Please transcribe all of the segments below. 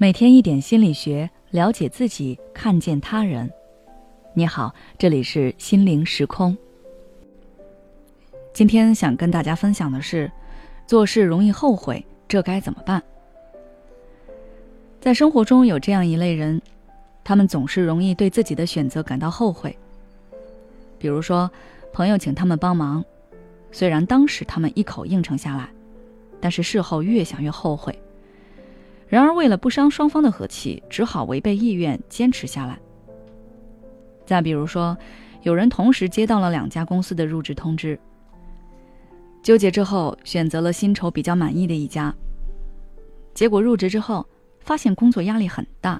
每天一点心理学，了解自己，看见他人。你好，这里是心灵时空。今天想跟大家分享的是，做事容易后悔，这该怎么办？在生活中有这样一类人，他们总是容易对自己的选择感到后悔。比如说，朋友请他们帮忙，虽然当时他们一口应承下来，但是事后越想越后悔。然而，为了不伤双方的和气，只好违背意愿坚持下来。再比如说，有人同时接到了两家公司的入职通知，纠结之后选择了薪酬比较满意的一家。结果入职之后，发现工作压力很大，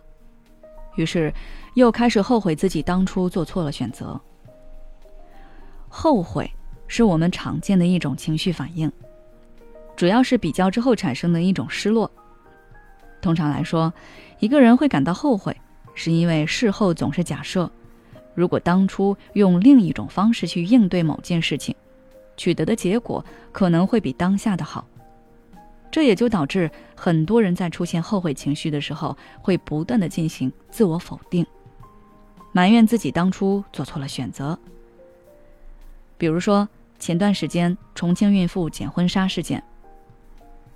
于是又开始后悔自己当初做错了选择。后悔是我们常见的一种情绪反应，主要是比较之后产生的一种失落。通常来说，一个人会感到后悔，是因为事后总是假设，如果当初用另一种方式去应对某件事情，取得的结果可能会比当下的好。这也就导致很多人在出现后悔情绪的时候，会不断的进行自我否定，埋怨自己当初做错了选择。比如说前段时间重庆孕妇捡婚纱事件，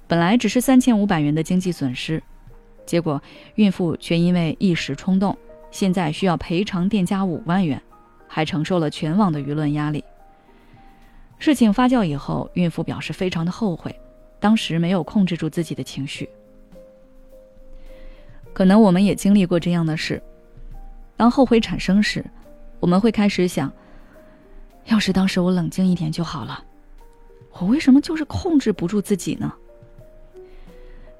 本来只是三千五百元的经济损失。结果，孕妇却因为一时冲动，现在需要赔偿店家五万元，还承受了全网的舆论压力。事情发酵以后，孕妇表示非常的后悔，当时没有控制住自己的情绪。可能我们也经历过这样的事，当后悔产生时，我们会开始想：要是当时我冷静一点就好了，我为什么就是控制不住自己呢？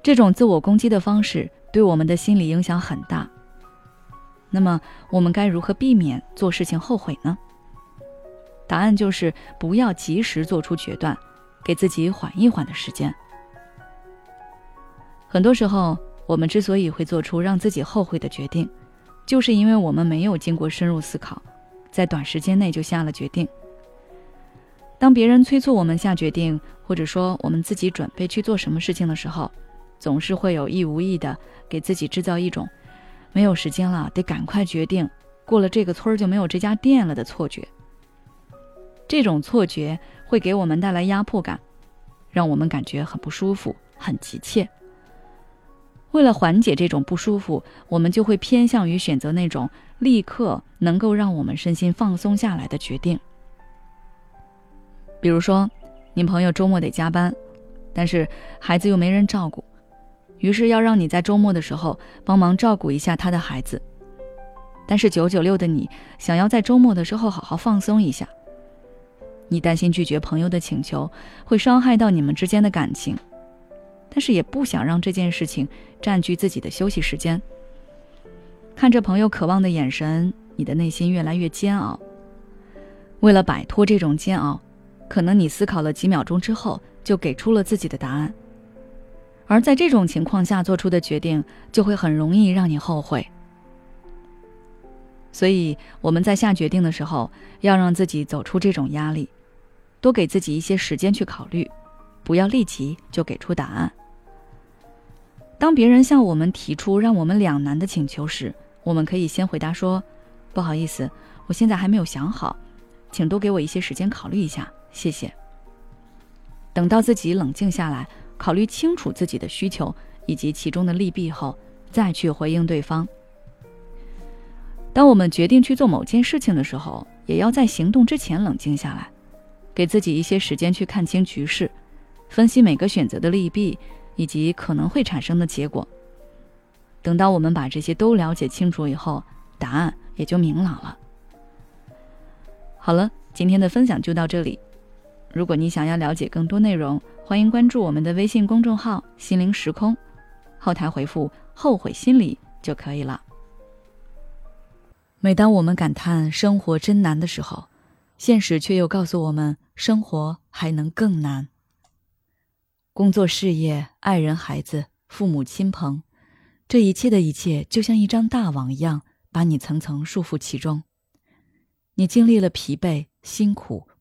这种自我攻击的方式对我们的心理影响很大。那么，我们该如何避免做事情后悔呢？答案就是不要及时做出决断，给自己缓一缓的时间。很多时候，我们之所以会做出让自己后悔的决定，就是因为我们没有经过深入思考，在短时间内就下了决定。当别人催促我们下决定，或者说我们自己准备去做什么事情的时候，总是会有意无意的给自己制造一种没有时间了，得赶快决定，过了这个村儿就没有这家店了的错觉。这种错觉会给我们带来压迫感，让我们感觉很不舒服、很急切。为了缓解这种不舒服，我们就会偏向于选择那种立刻能够让我们身心放松下来的决定。比如说，你朋友周末得加班，但是孩子又没人照顾。于是要让你在周末的时候帮忙照顾一下他的孩子，但是九九六的你想要在周末的时候好好放松一下。你担心拒绝朋友的请求会伤害到你们之间的感情，但是也不想让这件事情占据自己的休息时间。看着朋友渴望的眼神，你的内心越来越煎熬。为了摆脱这种煎熬，可能你思考了几秒钟之后就给出了自己的答案。而在这种情况下做出的决定，就会很容易让你后悔。所以我们在下决定的时候，要让自己走出这种压力，多给自己一些时间去考虑，不要立即就给出答案。当别人向我们提出让我们两难的请求时，我们可以先回答说：“不好意思，我现在还没有想好，请多给我一些时间考虑一下，谢谢。”等到自己冷静下来。考虑清楚自己的需求以及其中的利弊后，再去回应对方。当我们决定去做某件事情的时候，也要在行动之前冷静下来，给自己一些时间去看清局势，分析每个选择的利弊以及可能会产生的结果。等到我们把这些都了解清楚以后，答案也就明朗了。好了，今天的分享就到这里。如果你想要了解更多内容，欢迎关注我们的微信公众号“心灵时空”，后台回复“后悔心理”就可以了。每当我们感叹生活真难的时候，现实却又告诉我们，生活还能更难。工作、事业、爱人、孩子、父母亲朋，这一切的一切，就像一张大网一样，把你层层束缚其中。你经历了疲惫、辛苦。